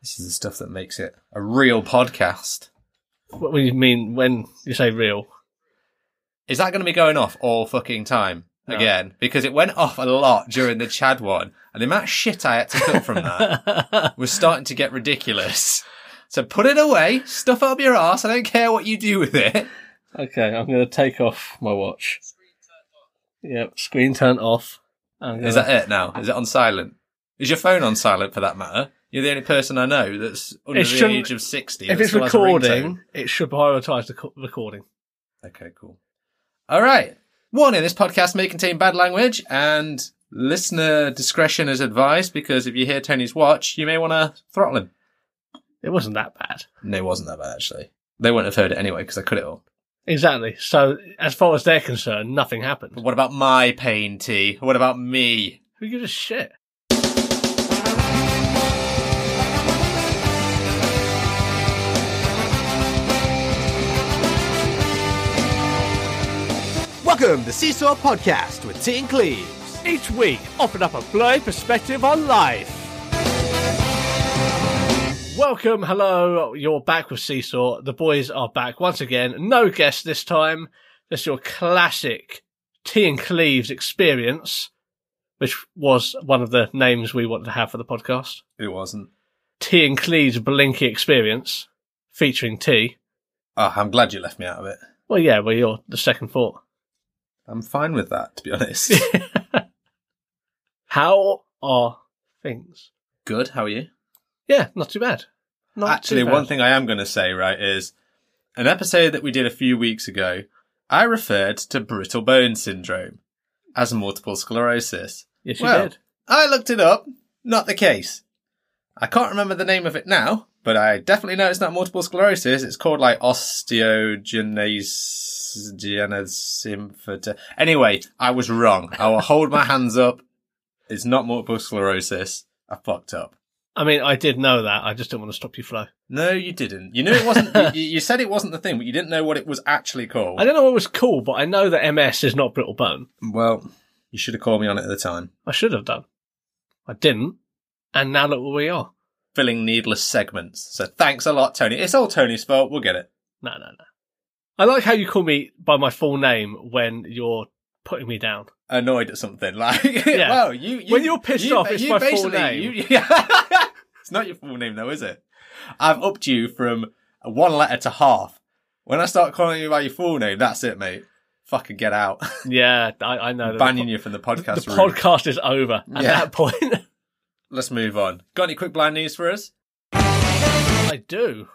This is the stuff that makes it a real podcast. What do you mean when you say real? Is that going to be going off all fucking time No. again? Because it went off a lot during the Chad one, and the amount of shit I had to cut from that was starting to get ridiculous. So put it away, stuff it up your ass. I don't care what you do with it. okay, I'm going to take off my watch. Yep, screen turned off. I'm Is that it now? Is it on silent? Is your phone on silent for that matter? You're the only person I know that's under the shouldn't- age of 60. if that it's still has a recording, ringtone. it should prioritise the co- recording. Okay, cool. All right. Warning, this podcast may contain bad language and listener discretion is advised because if you hear Tony's watch, you may want to throttle him. It wasn't that bad. No, it wasn't that bad, actually. They wouldn't have heard it anyway because I cut it all. Exactly. So, as far as they're concerned, nothing happened. But what about my pain, T? What about me? Who gives a shit? Welcome to Seesaw Podcast with T and Cleves. Each week, offering up a blurry perspective on life. Welcome, hello, you're back with Seesaw. The boys are back once again. No guest this time. Just your classic T and Cleves experience, which was one of the names we wanted to have for the podcast. It wasn't. T and Cleves Blinky experience, featuring T. Oh, I'm glad you left me out of it. Well, yeah, well, you're the second thought. I'm fine with that, to be honest. How are things? Good, how are you? Yeah, not too bad. Not Actually, too bad. one thing I am going to say, right, is an episode that we did a few weeks ago, I referred to brittle bone syndrome as multiple sclerosis. Yes, you Well, did. I looked it up. Not the case. I can't remember the name of it now, but I definitely know it's not multiple sclerosis. It's called like osteogenesis. Anyway, I was wrong. I will hold my hands up. It's not multiple sclerosis. I fucked up. I mean, I did know that. I just didn't want to stop you flow. No, you didn't. You knew it wasn't. you, you said it wasn't the thing, but you didn't know what it was actually called. I don't know what it was cool, but I know that MS is not brittle bone. Well, you should have called me on it at the time. I should have done. I didn't. And now look where we are. Filling needless segments. So thanks a lot, Tony. It's all Tony's fault. We'll get it. No, no, no. I like how you call me by my full name when you're putting me down. annoyed at something. Like, Yeah. well, you, you When you're pissed you- off, it's my full name. it's not your full name, though, is it? I've upped you from one letter to half. When I start calling you by your full name, that's it, mate. Fucking get out. Yeah, I, I know. Banning you from the podcast The room. podcast is over at Yeah. that point. Let's move on. Got any quick blind news for us? I do.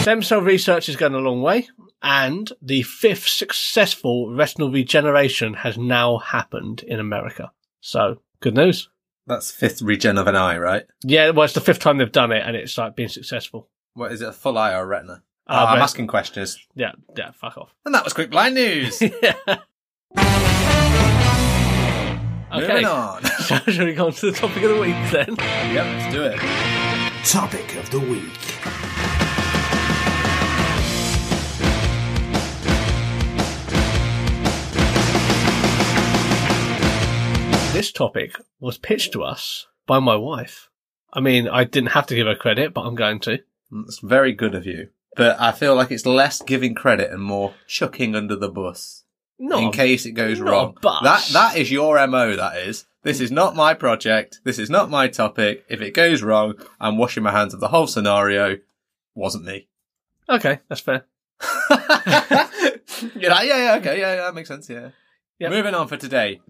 Stem cell research is going a long way, and the fifth successful retinal regeneration has now happened in America. So, good news. That's fifth regen of an eye, right? Yeah, well, it's the fifth time they've done it, and it's like been successful. What is it, a full eye or a retina? Uh, Oh, I'm asking questions. Yeah, yeah, fuck off. And that was quick blind news. yeah. Moving on. shall we go on to the topic of the week then? yep, let's do it. Topic of the week. This topic was pitched to us by my wife. I mean, I didn't have to give her credit, but I'm going to. It's very good of you. But I feel like it's less giving credit and more chucking under the bus. Not in a- case it goes wrong. That that is your MO that is. This is not my project. This is not my topic. If it goes wrong, I'm washing my hands of the whole scenario. Wasn't me. Okay, that's fair. You're like, yeah, yeah, okay, yeah, yeah, that makes sense, yeah. Yep. Moving on for today.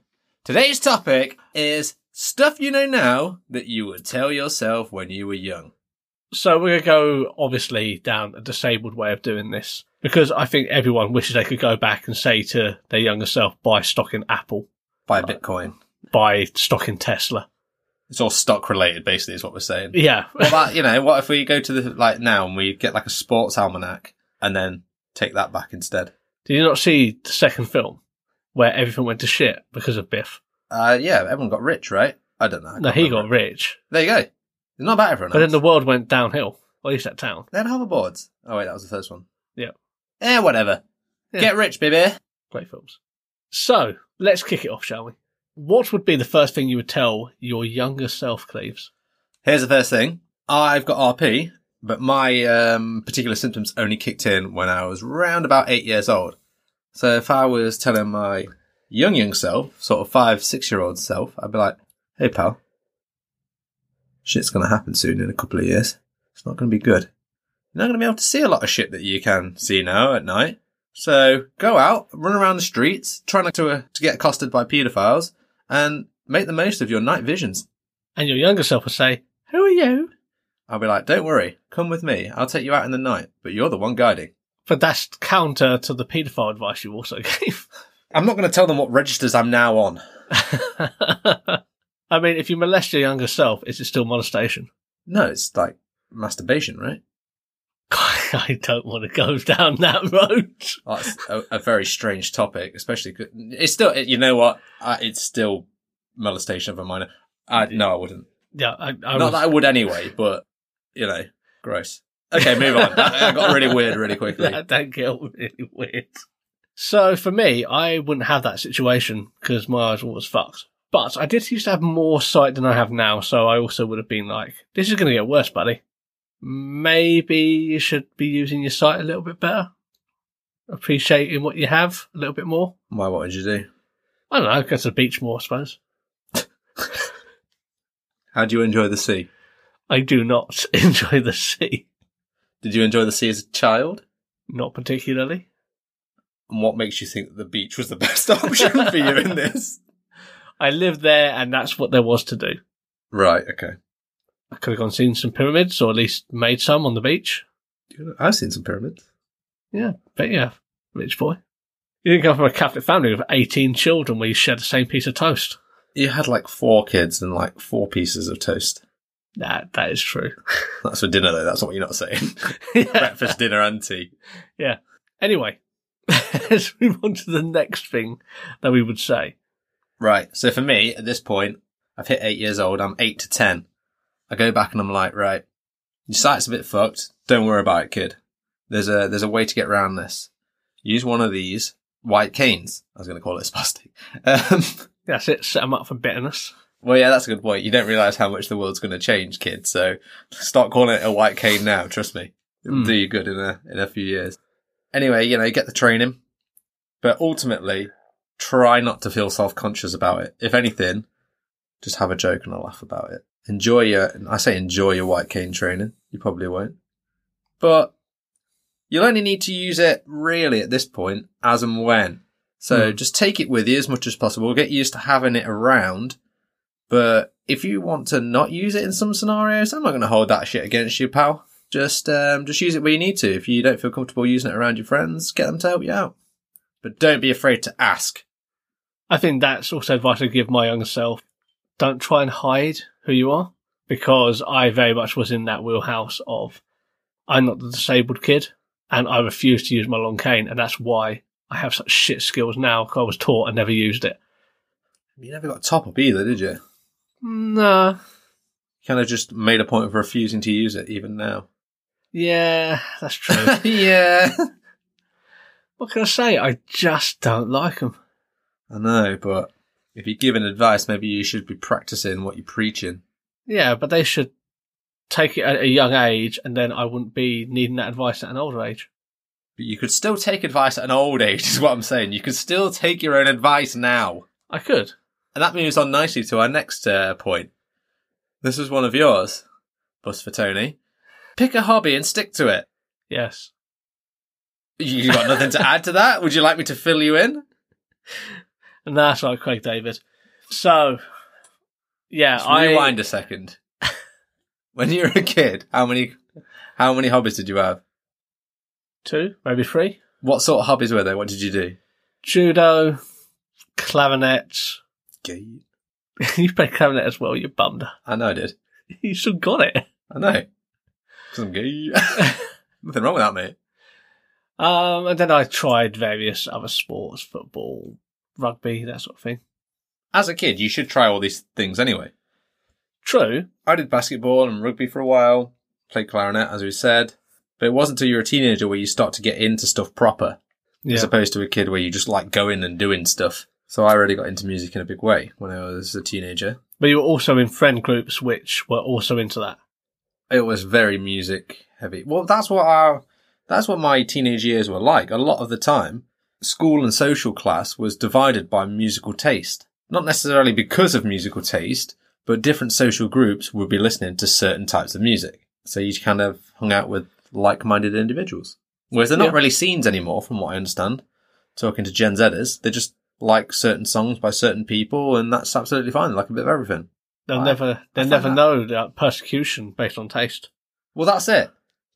Today's topic is stuff you know now that you would tell yourself when you were young. So we're going to go obviously down a disabled way of doing this because I think everyone wishes they could go back and say to their younger self, buy stock in Apple, Buy Bitcoin. buy stock in Tesla. It's all stock related, basically, is what we're saying. Yeah. What about, you know, what if we go to the, like, now and we get like a sports almanac and then take that back instead? Did you not see the second film where everything went to shit because of Biff? Uh, yeah, everyone got rich, right? I don't know. I No, he remember. got rich, There you go. It's not about everyone but then else. the world went downhill. Or at least that town. They had hoverboards. Oh, wait, that was the first one. Yeah. Eh, whatever. Yeah. Get rich, baby. Great films. So let's kick it off, shall we? What would be the first thing you would tell your younger self, Cleves? Here's the first thing. I've got RP, but my um, particular symptoms only kicked in when I was round about eight years old. So if I was telling my young, young self, sort of five, six year old self, I'd be like, hey pal, shit's going to happen soon in a couple of years. It's not going to be good. You're not going to be able to see a lot of shit that you can see now at night. So go out, run around the streets, try not to, uh, to get accosted by paedophiles, and make the most of your night visions. And your younger self will say, Who are you? I'll be like, don't worry, come with me. I'll take you out in the night, but you're the one guiding. But that's counter to the paedophile advice you also gave. I'm not going to tell them what registers I'm now on. I mean, if you molest your younger self, is it still molestation? No, it's like masturbation, right? I don't want to go down that road. Oh, it's a, a very strange topic, especially it's still. You know what? Uh, it's still molestation of a minor. I, no, I wouldn't. Yeah, I, I Not was, that I would anyway, but you know, gross. Okay, move on. That, that got really weird really quickly. that, that get really weird. So for me, I wouldn't have that situation because my eyes were always fucked. But I did used to have more sight than I have now, so I also would have been like, "This is going to get worse, buddy. Maybe you should be using your sight a little bit better, appreciating what you have a little bit more." Why? What would you do? I don't know, go to the beach more, I suppose. How do you enjoy the sea? I do not enjoy the sea, Did you enjoy the sea as a child? not particularly. And what makes you think that the beach was the best option for you in this? I lived there, and that's what there was to do. Right. Okay. I could have gone seen some pyramids, or at least made some on the beach. I've seen some pyramids. Yeah, but yeah, rich boy. You didn't come from a Catholic family with 18 children where you share the same piece of toast. You had like four kids and like four pieces of toast. That, that is true. That's for dinner though. That's what you're not saying. yeah. Breakfast, dinner, and tea. Yeah. Anyway, let's move on to the next thing that we would say. Right. So for me, at this point, I've hit eight years old. I'm eight to ten. I go back and I'm like, right, your sight's a bit fucked. Don't worry about it, kid. There's a there's a way to get around this. Use one of these white canes. I was going to call it spastic. Um, That's it, set them up for bitterness. well, yeah, that's a good point. You don't realize how much the world's going to change, kid. So start calling it a white cane now. Trust me, it'll Mm. do you good in a in a few years. Anyway, you know, get the training, but ultimately, try not to feel self conscious about it. If anything, just have a joke and a laugh about it. Enjoy your, I say enjoy your white cane training. You probably won't, but you'll only need to use it really at this point as and when. So Hmm. just take it with you as much as possible. Get used to having it around. But if you want to not use it in some scenarios, I'm not going to hold that shit against you, pal. Just, um, just use it where you need to. If you don't feel comfortable using it around your friends, get them to help you out. But don't be afraid to ask. I think that's also advice I give my younger self. Don't try and hide who you are because I very much was in that wheelhouse of I'm not the disabled kid and I refuse to use my long cane. And that's why I have such shit skills now because I was taught and never used it. You never got top up either, did you? Nah. Kind of just made a point of refusing to use it even now. Yeah, that's true. yeah. What can I say? I just don't like them. I know, but if you're giving advice, maybe you should be practicing what you're preaching. Yeah, but they should take it at a young age and then I wouldn't be needing that advice at an older age. But you could still take advice at an old age, is what I'm saying. You could still take your own advice now. I could. And that moves on nicely to our next uh, point. This is one of yours, Bus for Tony. Pick a hobby and stick to it. Yes. You got nothing to add to that? Would you like me to fill you in? And that's right, Craig David. So, yeah, Just I rewind a second. when you were a kid, how many how many hobbies did you have? two, maybe three. What sort of hobbies were they? What did you do? Judo, clarinet. Gay. you played clarinet as well. You bummed. I know I did. You still got it. I know. Because I'm gay. Nothing wrong with that, mate. Um, and then I tried various other sports, football, rugby, that sort of thing. As a kid, you should try all these things anyway. True. I did basketball and rugby for a while, played clarinet, as we said, but it wasn't until you were a teenager where you start to get into stuff proper, Yeah. as opposed to a kid where you just like going and doing stuff. So I really got into music in a big way when I was a teenager. But you were also in friend groups which were also into that. It was very music heavy. Well, that's what our, that's what my teenage years were like. A lot of the time, school and social class was divided by musical taste. Not necessarily because of musical taste, but different social groups would be listening to certain types of music. So you kind of hung out with like-minded individuals. Whereas they're not Yeah. really scenes anymore, from what I understand. Talking to Gen Zers, they just like certain songs by certain people, and that's absolutely fine. They like a bit of everything. They'll I- never, they'll never that- know that persecution based on taste. Well, that's it.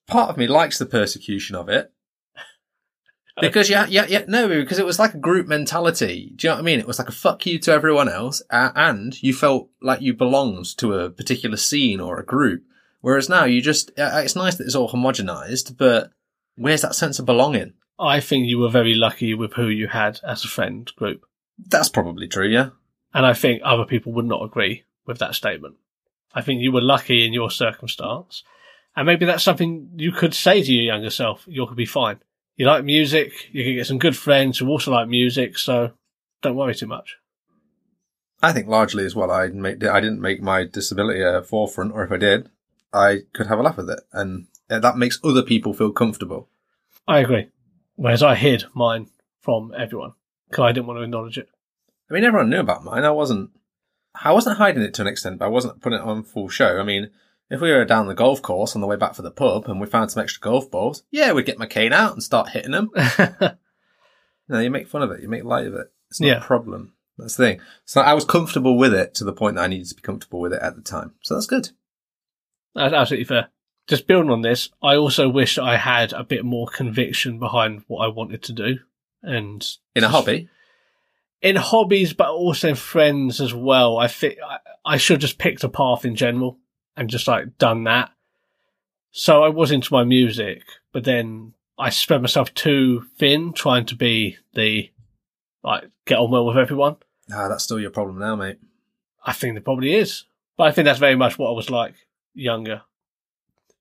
Part of me likes the persecution of it. Because yeah, yeah, yeah, no, because it was like a group mentality. Do you know what I mean? It was like a fuck you to everyone else, uh, and you felt like you belonged to a particular scene or a group. Whereas now you just, uh, it's nice that it's all homogenized, but where's that sense of belonging? I think you were very lucky with who you had as a friend group. That's probably true, yeah. And I think other people would not agree with that statement. I think you were lucky in your circumstance. And maybe that's something you could say to your younger self. You could be fine. You like music. You can get some good friends who also like music. So don't worry too much. I think largely as well, I make, I didn't make my disability a forefront, or if I did, I could have a laugh with it, and that makes other people feel comfortable. I agree. Whereas I hid mine from everyone because I didn't want to acknowledge it. I mean, everyone knew about mine. I wasn't, I wasn't hiding it to an extent, but I wasn't putting it on full show. I mean, if we were down the golf course on the way back for the pub and we found some extra golf balls, yeah, we'd get my cane out and start hitting them. No, you make fun of it. You make light of it. It's not Yeah. a problem. That's the thing. So I was comfortable with it to the point that I needed to be comfortable with it at the time. So that's good. That's absolutely fair. Just building on this, I also wish I had a bit more conviction behind what I wanted to do. And In a hobby, in hobbies, but also in friends as well. I think I, I should have just picked a path in general and just like done that. So I was into my music, but then I spread myself too thin trying to be the like get on well with everyone. ah, that's still your problem now, mate. I think there probably is, but I think that's very much what I was like younger.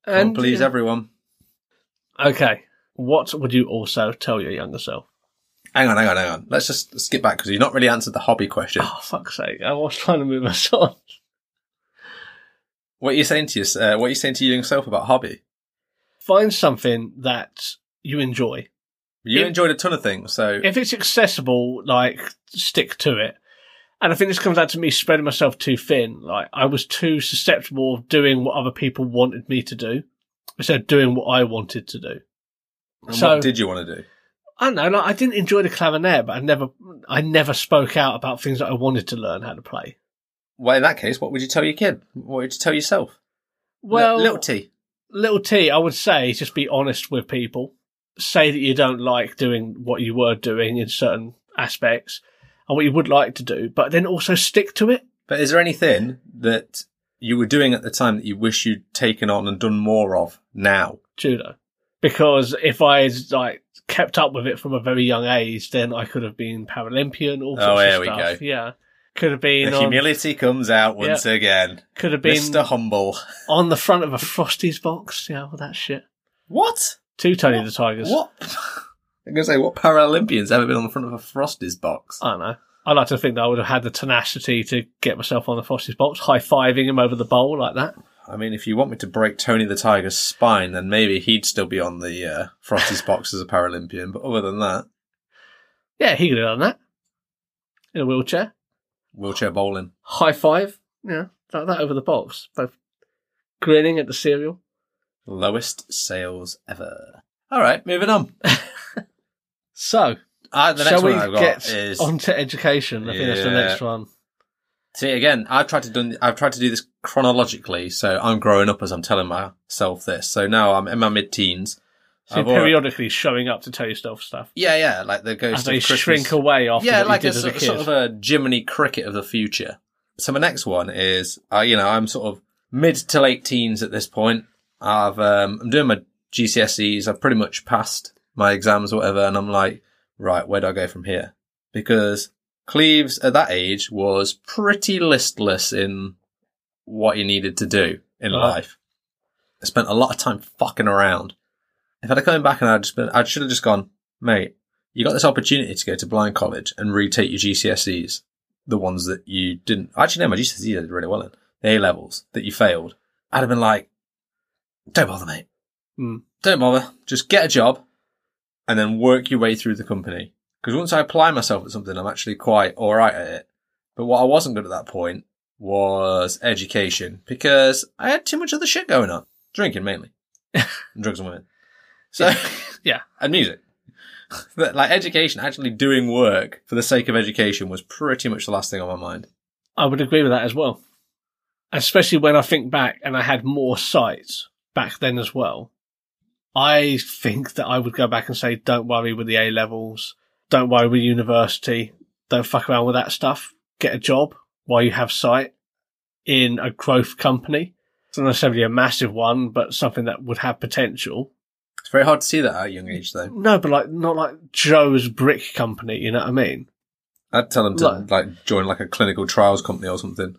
And please everyone. okay, what would you also tell your younger self? Hang on, hang on, hang on. Let's just skip back because you've not really answered the hobby question. Oh fuck's sake! I was trying to move us on. What are you saying to your, uh, what are you saying to your young about hobby? Find something that you enjoy. You If- enjoyed a ton of things, so if it's accessible, like stick to it. And I think this comes down to me spreading myself too thin. Like I was too susceptible of doing what other people wanted me to do instead of doing what I wanted to do. and so- what did you want to do? I don't know. Like I didn't enjoy the clarinet, but I never, I never spoke out about things that I wanted to learn how to play. Well, in that case, what would you tell your kid? What would you tell yourself? Well, Li- little T. little T, I would say just be honest with people. Say that you don't like doing what you were doing in certain aspects and what you would like to do, but then also stick to it. But is there anything that you were doing at the time that you wish you'd taken on and done more of now? judo because if I like kept up with it from a very young age, then I could have been Paralympian. All oh, sorts Oh, of we go. Yeah, could have been The on, humility comes out once again. could have been Mr. Humble. on the front of a Frosties box. Yeah, all that shit. What? Two Tony the Tigers. What? I'm going to say, what Paralympians ever been on the front of a Frosties box? I don't know. I like to think that I would have had the tenacity to get myself on the Frosties box, high fiving him over the bowl like that. I mean, if you want me to break Tony the Tiger's spine, then maybe he'd still be on the uh, Frosties box as a Paralympian. But other than that, Yeah, he could have done that in a wheelchair. Wheelchair bowling. High five. Yeah, like that over the box. Both grinning at the cereal. Lowest sales ever. All right, moving on. So, Uh, the next Shall we one I've got get is on to education? I think that's the Yeah. next one. See again, I've tried to do I've tried to do this chronologically, so I'm growing up as I'm telling myself this. So now I'm in my mid teens. So you're periodically showing up to tell yourself stuff Yeah, yeah, like the ghost as of they Christmas. shrink away after yeah, like you a, as a sort, kid. sort of a Jiminy Cricket of the future. So my next one is, uh, you know, I'm sort of mid to late teens at this point. I've um, I'm doing my GCSEs. I've pretty much passed my exams or whatever, and I'm like, right, where do I go from here? Because Cleves at that age was pretty listless in what he needed to do in Right. life. I spent a lot of time fucking around. If I'd have come back and I'd just been, I should have just gone, mate, you got this opportunity to go to blind college and retake your GCSEs, the ones that you didn't. Actually, no, my GCSEs I did really well in the A levels that you failed. I'd have been like, don't bother, mate. Hmm. Don't bother. Just get a job and then work your way through the company. Because once I apply myself at something, I'm actually quite alright at it. But what I wasn't good at that point was education because I had too much other shit going on. Drinking mainly. drugs and women. So, Yeah. and music. But like education, actually doing work for the sake of education was pretty much the last thing on my mind. I would agree with that as well. Especially when I think back and I had more sites back then as well. I think that I would go back and say, don't worry with the A levels. Don't worry with university. Don't fuck around with that stuff. Get a job while you have sight in a growth company. It's not necessarily a massive one, but something that would have potential. It's very hard to see that at a young age though. No, but like, not like Joe's brick company, you know what I mean? I'd tell them to Like- like join like a clinical trials company or something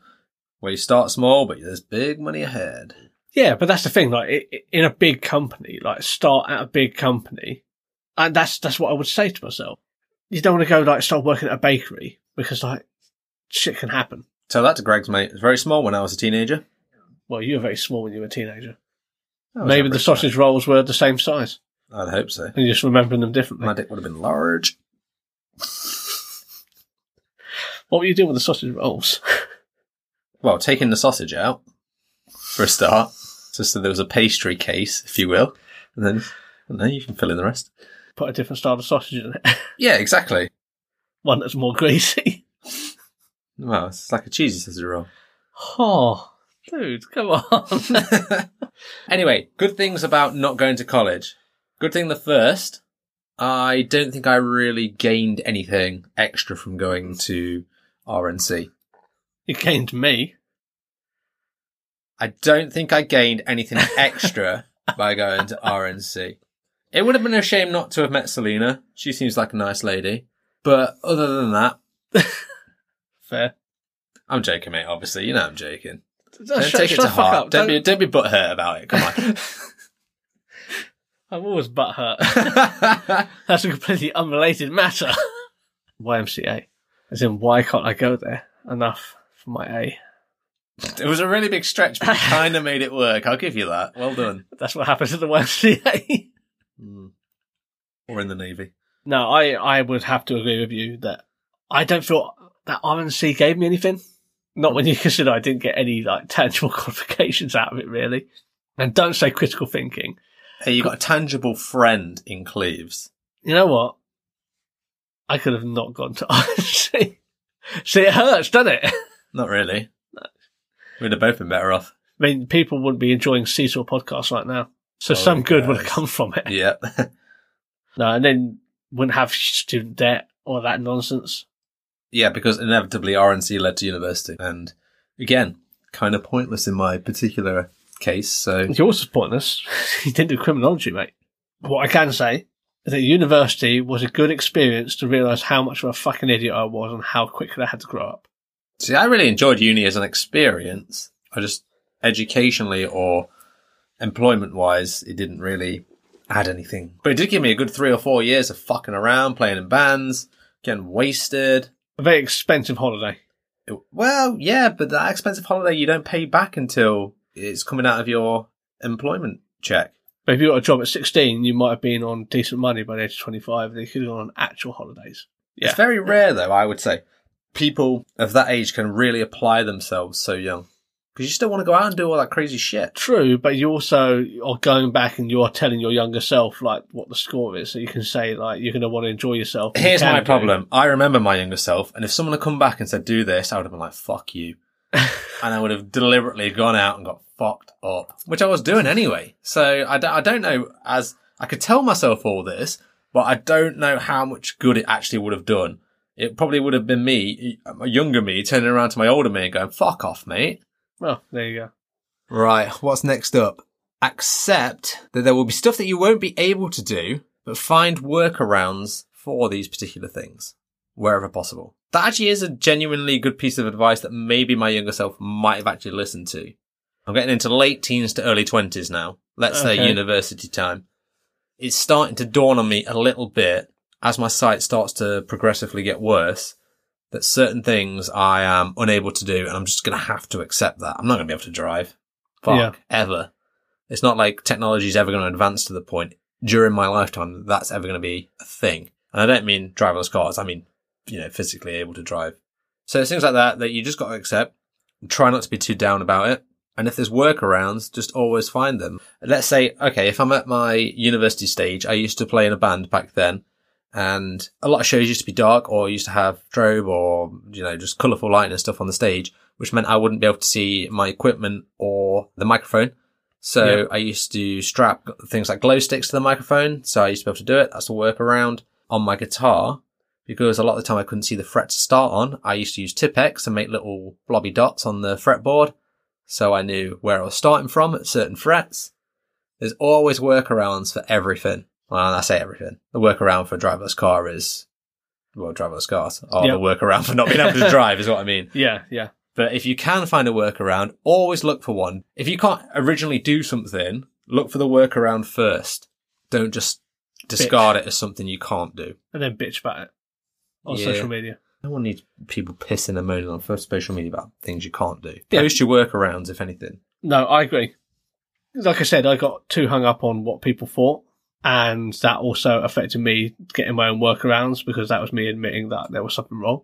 where you start small, but there's big money ahead. Yeah, but that's the thing. Like in a big company, like start at a big company, and that's that's what I would say to myself. You don't want to go like start working at a bakery because like shit can happen. Tell that to Greggs mate. It was very small when I was a teenager. Well, you were very small when you were a teenager. Oh, was Maybe the sausage rolls were the same size, I'd hope so. and you just remembering them differently. My dick would have been large. What were you doing with the sausage rolls? Well, taking the sausage out for a start, just so there was a pastry case, if you will, and then and then you can fill in the rest. Put a different style of sausage in it, Yeah, exactly. one that's more greasy. Well, it's like a cheesy sausage roll. Oh, dude, come on. Anyway, good things about not going to college. Good thing the first, I don't think I really gained anything extra from going to RNC. you gained to me. I don't think I gained anything extra by going to RNC. It would have been a shame not to have met Selena. She seems like a nice lady. But other than that, Fair. I'm joking, mate, obviously. You know I'm joking. Don't Don't shut- take it to the fuck heart. up. Don't, be, don't be butthurt about it. Come on. I'm always butthurt. That's a completely unrelated matter. YMCA. As in, why can't I go there? Enough for my A. it was a really big stretch, but you kind of made it work. I'll give you that. Well done. That's what happens at the YMCA. Mm. Or in the Navy. no, I, I would have to agree with you that I don't feel that RNC gave me anything. Not when you consider I didn't get any like tangible qualifications out of it, really. And don't say critical thinking. Hey, you got a tangible friend in Cleves. You know what? I could have not gone to. See, it hurts, doesn't it? Not really. We'd have both been better off. I mean, people wouldn't be enjoying Seesaw podcast right now. So Oh, some good would have come from it. Yeah. No, and then wouldn't have student debt or that nonsense. Yeah, because inevitably RNC led to university. And again, kind of pointless in my particular case. So Yours was pointless. you didn't do criminology, mate. What I can say is that university was a good experience to realise how much of a fucking idiot I was and how quickly I had to grow up. See, I really enjoyed uni as an experience. I just educationally or employment wise, it didn't really add anything. But it did give me a good three or four years of fucking around, playing in bands, getting wasted. A very expensive holiday. Well, yeah, but that expensive holiday you don't pay back until it's coming out of your employment check. But if you got a job at 16, you might have been on decent money by the age of 25 They could have gone on actual holidays. Yeah. It's very rare, though, I would say. People of that age can really apply themselves so young. Because you still want to go out and do all that crazy shit. True, but you also are going back and you're telling your younger self like what the score is, so you can say like you're going to want to enjoy yourself. and you Here's my do. problem. I remember my younger self, and if someone had come back and said, do this, I would have been like, fuck you. and I would have deliberately gone out and got fucked up, which I was doing anyway. So I don't, I don't know, as I could tell myself all this, but I don't know how much good it actually would have done. It probably would have been me, a younger me, turning around to my older me and going, fuck off, mate. Well, there you go. Right, what's next up? Accept that there will be stuff that you won't be able to do, but find workarounds for these particular things wherever possible. That actually is a genuinely good piece of advice that maybe my younger self might have actually listened to. I'm getting into late teens to early twenties now. Let's say university time. It's starting to dawn on me a little bit as my sight starts to progressively get worse that certain things I am unable to do and I'm just going to have to accept that. I'm not going to be able to drive. Fuck. Yeah. Ever. It's not like technology is ever going to advance to the point during my lifetime that that's ever going to be a thing. And I don't mean driverless cars. I mean, you know, physically able to drive. So it's things like that that you just got to accept. Try not to be too down about it. And if there's workarounds, just always find them. Let's say, okay, if I'm at my university stage, I used to play in a band back then and a lot of shows used to be dark or used to have strobe or, you know, just colourful lighting and stuff on the stage, which meant I wouldn't be able to see my equipment or the microphone. So Yeah. I used to strap things like glow sticks to the microphone. So I used to be able to do it. That's a workaround on my guitar because a lot of the time I couldn't see the fret to start on. I used to use Tipp-Ex and make little blobby dots on the fretboard. So I knew where I was starting from at certain frets. There's always workarounds for everything. Well, I say everything. The workaround for a driverless car is, well, driverless cars are Yeah. the workaround for not being able to drive is what I mean. Yeah, yeah. But if you can find a workaround, always look for one. If you can't originally do something, look for the workaround first. Don't just discard it as something you can't do. And then bitch about it on Yeah. social media. No one needs people pissing and moaning on first social media about things you can't do. Yeah. Post your workarounds, if anything. No, I agree. Like I said, I got too hung up on what people thought, and that also affected me getting my own workarounds because that was me admitting that there was something wrong.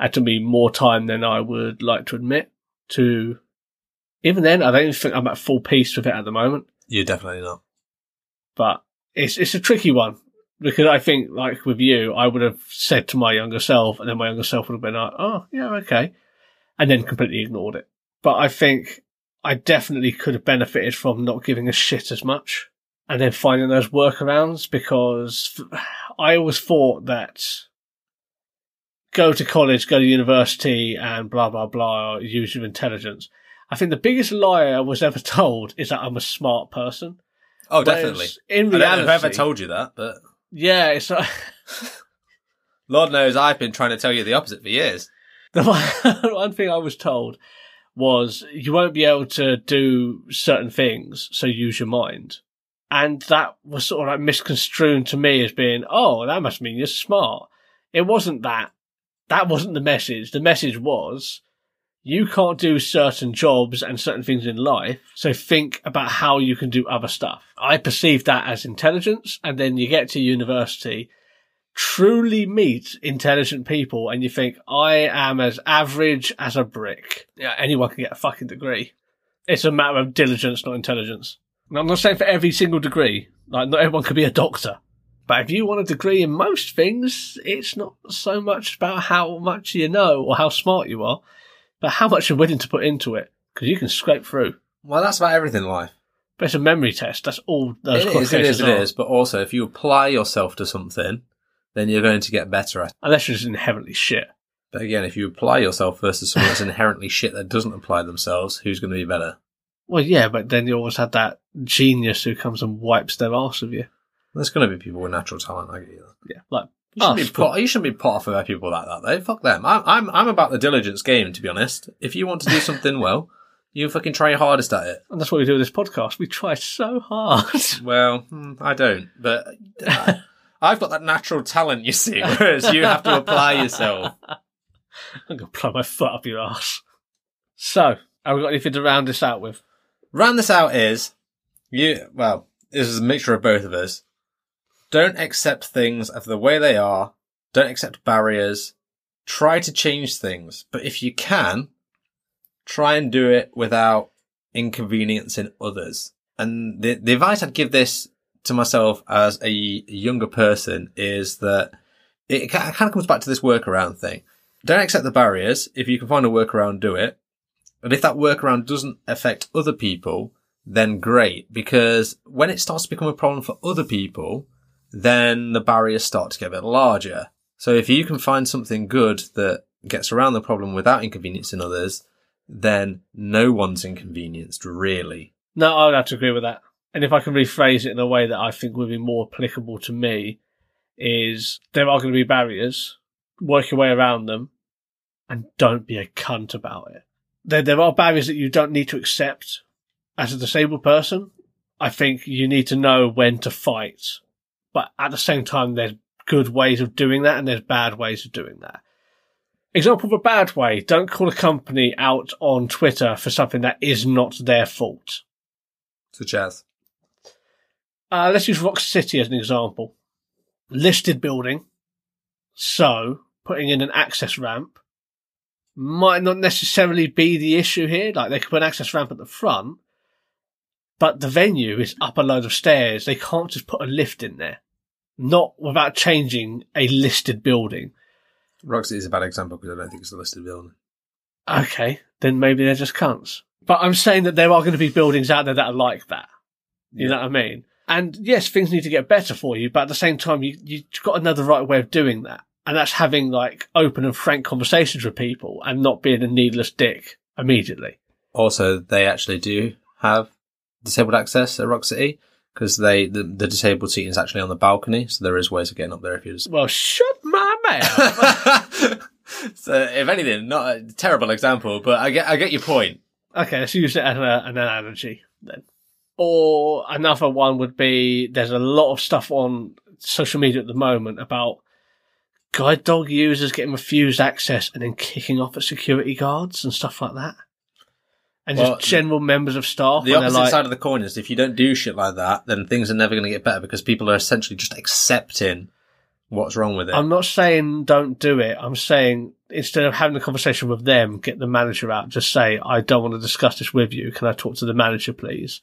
It took me more time than I would like to admit to. Even then, I don't even think I'm at full peace with it at the moment. You're definitely not. but it's it's a tricky one because I think like with you, I would have said to my younger self, and then my younger self would have been like, "Oh, yeah, okay," and then completely ignored it. But I think I definitely could have benefited from not giving a shit as much, and then finding those workarounds because I always thought that go to college, go to university, and blah blah blah, use your intelligence. I think the biggest lie I was ever told is that I'm a smart person. Oh, Whereas definitely. In I reality, if I've ever told you that, but yeah, it's like, Lord knows I've been trying to tell you the opposite for years. the one, one thing I was told was you won't be able to do certain things, so use your mind. And that was sort of like misconstrued to me as being, oh, that must mean you're smart. It wasn't that. That wasn't the message. The message was, you can't do certain jobs and certain things in life, so think about how you can do other stuff. I perceived that as intelligence, and then you get to university, truly meet intelligent people, and you think, I am as average as a brick. Yeah, anyone can get a fucking degree. It's a matter of diligence, not intelligence. I'm not saying for every single degree, like, not everyone could be a doctor. But if you want a degree in most things, it's not so much about how much you know or how smart you are, but how much you're willing to put into it. Because you can scrape through. Well, that's about everything in life. But it's a memory test. That's all those It is, it is, it are. is. But also, if you apply yourself to something, then you're going to get better at it. Unless you're just inherently shit. But again, if you apply yourself versus someone that's inherently shit that doesn't apply themselves, who's going to be better? Well, yeah, but then you always have that genius who comes and wipes their arse of you. There's going to be people with natural talent. I get you. Yeah, like You shouldn't, us, be put, you shouldn't be put off people like that, though. Fuck them. I'm, I'm, I'm about the diligence game, to be honest. If you want to do something well, you fucking try your hardest at it. and that's what we do with this podcast. We try so hard. Well, hmm, I don't, but uh, I've got that natural talent, you see, whereas you have to apply yourself. I'm gonna plug my foot up your ass. So, have we got anything to round this out with? Round this out is you. Well, this is a mixture of both of us. Don't accept things for the way they are. Don't accept barriers. Try to change things, but if you can, try and do it without inconveniencing others. And the the advice I'd give this to myself as a younger person is that it kind of comes back to this workaround thing. Don't accept the barriers. If you can find a workaround, do it. But if that workaround doesn't affect other people, then great. Because when it starts to become a problem for other people, then the barriers start to get a bit larger. So if you can find something good that gets around the problem without inconveniencing others, then no one's inconvenienced, really. No, I would have to agree with that. And if I can rephrase it in a way that I think would be more applicable to me, is there are going to be barriers, work your way around them, and don't be a cunt about it. There, there are barriers that you don't need to accept as a disabled person. I think you need to know when to fight, but at the same time, there's good ways of doing that and there's bad ways of doing that. Example of a bad way, don't call a company out on Twitter for something that is not their fault. Such as. Uh, let's use Rock City as an example. Listed building. So, putting in an access ramp might not necessarily be the issue here. Like, they could put an access ramp at the front, but the venue is up a load of stairs. They can't just put a lift in there. Not without changing a listed building. Roxy is a bad example because I don't think it's a listed building. Okay, then maybe they're just cunts. But I'm saying that there are going to be buildings out there that are like that. You know what I mean? And yes, things need to get better for you, but at the same time, you, you've got another right way of doing that. And that's having like open and frank conversations with people and not being a needless dick immediately. Also, they actually do have disabled access at Rock City because they the, the disabled seating is actually on the balcony, so there is ways of getting up there if you just. Well, shut my mouth. so, if anything, not a terrible example, but I get I get your point. okay, let's use it as a, an analogy then. Or another one would be there's a lot of stuff on social media at the moment about guide dog users getting refused access and then kicking off at security guards and stuff like that. And Well, just general members of staff. The opposite like, side of the coin is if you don't do shit like that, then things are never going to get better because people are essentially just accepting what's wrong with it. I'm not saying don't do it. I'm saying instead of having a conversation with them, get the manager out. Just say, I don't want to discuss this with you. Can I talk to the manager, please?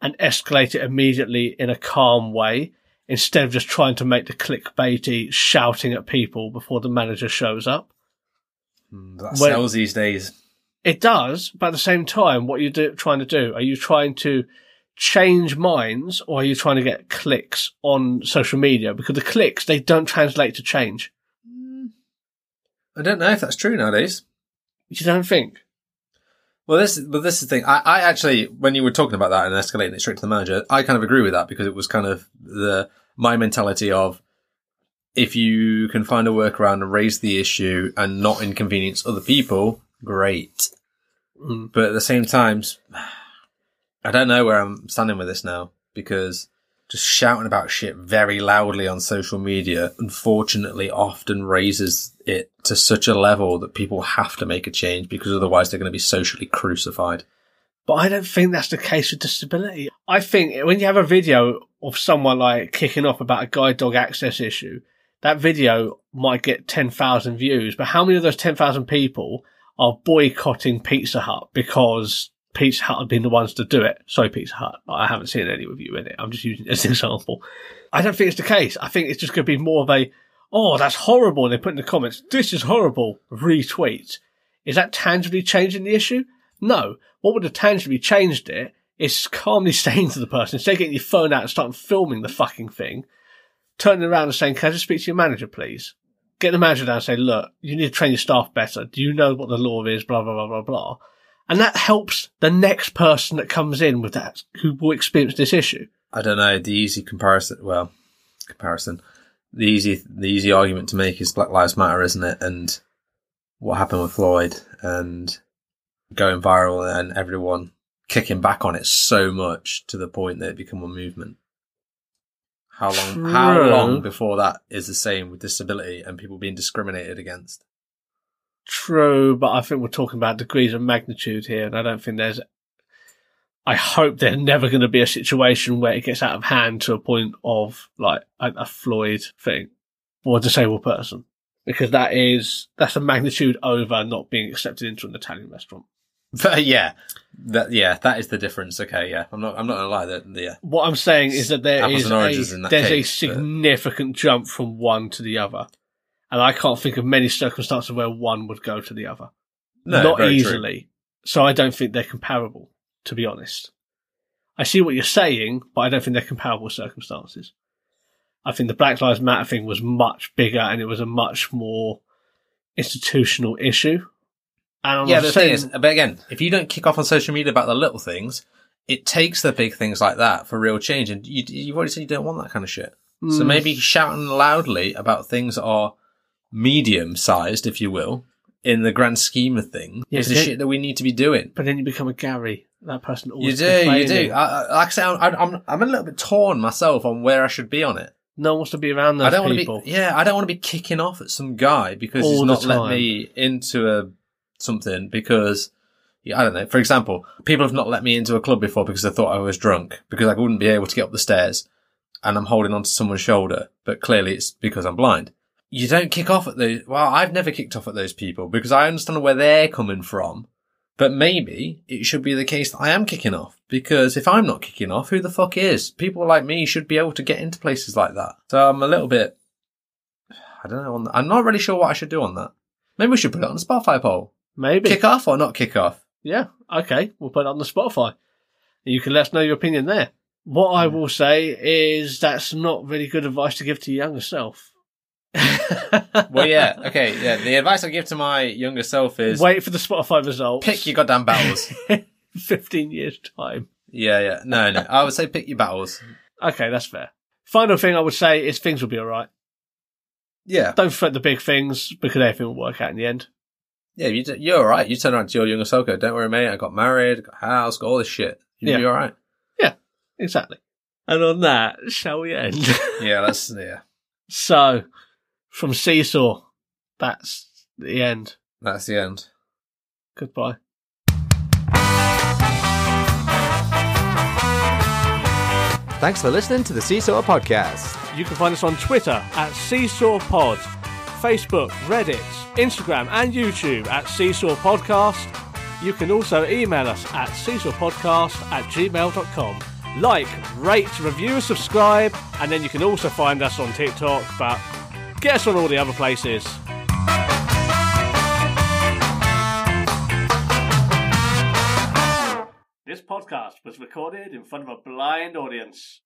And escalate it immediately in a calm way instead of just trying to make the clickbaity shouting at people before the manager shows up. Mm, that when- sells these days. It does, but at the same time, what are you do, trying to do? Are you trying to change minds or are you trying to get clicks on social media? Because the clicks, they don't translate to change. I don't know if that's true nowadays. You don't think? Well, this, but this is the thing. I, I actually, when you were talking about that and escalating it straight to the manager, I kind of agree with that because it was kind of the my mentality of if you can find a workaround and raise the issue and not inconvenience other people, great. Mm. But at the same time, I don't know where I'm standing with this now because just shouting about shit very loudly on social media, unfortunately, often raises it to such a level that people have to make a change because otherwise they're going to be socially crucified. But I don't think that's the case with disability. I think when you have a video of someone like kicking off about a guide dog access issue, that video might get 10,000 views, but how many of those 10,000 people are boycotting Pizza Hut because Pizza Hut have been the ones to do it? Sorry, Pizza Hut. I haven't seen any of you in it. I'm just using it as an example. I don't think it's the case. I think it's just going to be more of a, oh, that's horrible. They put in the comments, this is horrible. Retweet. Is that tangibly changing the issue? No. What would have tangibly changed it is calmly saying to the person, instead of getting your phone out and starting filming the fucking thing, turning around and saying, can I just speak to your manager, please? Get the manager down and say, look, you need to train your staff better. Do you know what the law is? Blah, blah, blah, blah, blah. And that helps the next person that comes in with that, who will experience this issue. I don't know. The easy comparison, well, comparison, the easy, the easy argument to make is Black Lives Matter, isn't it? And what happened with Floyd and going viral and everyone kicking back on it so much to the point that it become a movement. How long, how long before that is the same with disability and people being discriminated against? True, but I think we're talking about degrees of magnitude here, and I don't think there's. I hope there's never going to be a situation where it gets out of hand to a point of like a, a Floyd thing or a disabled person, because that is that's a magnitude over not being accepted into an Italian restaurant. But yeah, that, yeah, that is the difference. Okay. Yeah. I'm not, I'm not gonna lie that, yeah. What I'm saying is that there is a, that there's case, a but- significant jump from one to the other, and I can't think of many circumstances where one would go to the other. No, not very true. easily. So I don't think they're comparable, to be honest. I see what you're saying, but I don't think they're comparable circumstances. I think the Black Lives Matter thing was much bigger and it was a much more institutional issue. And I'm Yeah, the saying, thing is, but again, if you don't kick off on social media about the little things, it takes the big things like that for real change. And you, you've already said you don't want that kind of shit. So Mm. maybe shouting loudly about things that are medium sized, if you will, in the grand scheme of things, Yeah, is the shit that we need to be doing. but then you become a Gary. That person always. You do, you do. I, I, like I say, I'm, I'm, I'm a little bit torn myself on where I should be on it. no one wants to be around those I don't want to people. be, yeah, I don't want to be kicking off at some guy because All he's not let me into a something because I don't know. For example, people have not let me into a club before because they thought I was drunk because I wouldn't be able to get up the stairs and I'm holding onto someone's shoulder, but clearly it's because I'm blind. You don't kick off at those. Well, I've never kicked off at those people because I understand where they're coming from. But maybe it should be the case that I am kicking off because if I'm not kicking off, who the fuck is? People like me should be able to get into places like that. So I'm a little bit, I don't know. I'm not really sure what I should do on that. Maybe we should put it on the Spotify poll. Maybe. Kick off or not kick off? Yeah, okay. We'll put it on the Spotify. You can let us know your opinion there. What I will say is that's not really good advice to give to your younger self. Well, yeah. Okay. Yeah. The advice I give to my younger self is Wait for the Spotify results. pick your goddamn battles. 15 years' time. yeah. Yeah. No, no. I would say pick your battles. Okay, that's fair. Final thing I would say is things will be alright. Yeah. Don't fret the big things because everything will work out in the end. Yeah. You, d- you're all right. You turn around to your younger self, go, don't worry, mate. I got married, got a house, got all this shit. You'll be all right." Yeah. Exactly. And on that, shall we end? Yeah. That's, yeah. so, from Seesaw, that's the end. That's the end. Goodbye. Thanks for listening to the Seesaw Podcast. You can find us on Twitter at Seesaw Pod, Facebook, Reddit, Instagram, and YouTube at Seesaw Podcast. You can also email us at seesawpodcast at gmail.com. Like, rate, review, subscribe, and then you can also find us on TikTok, but us on all the other places. This podcast was recorded in front of a blind audience.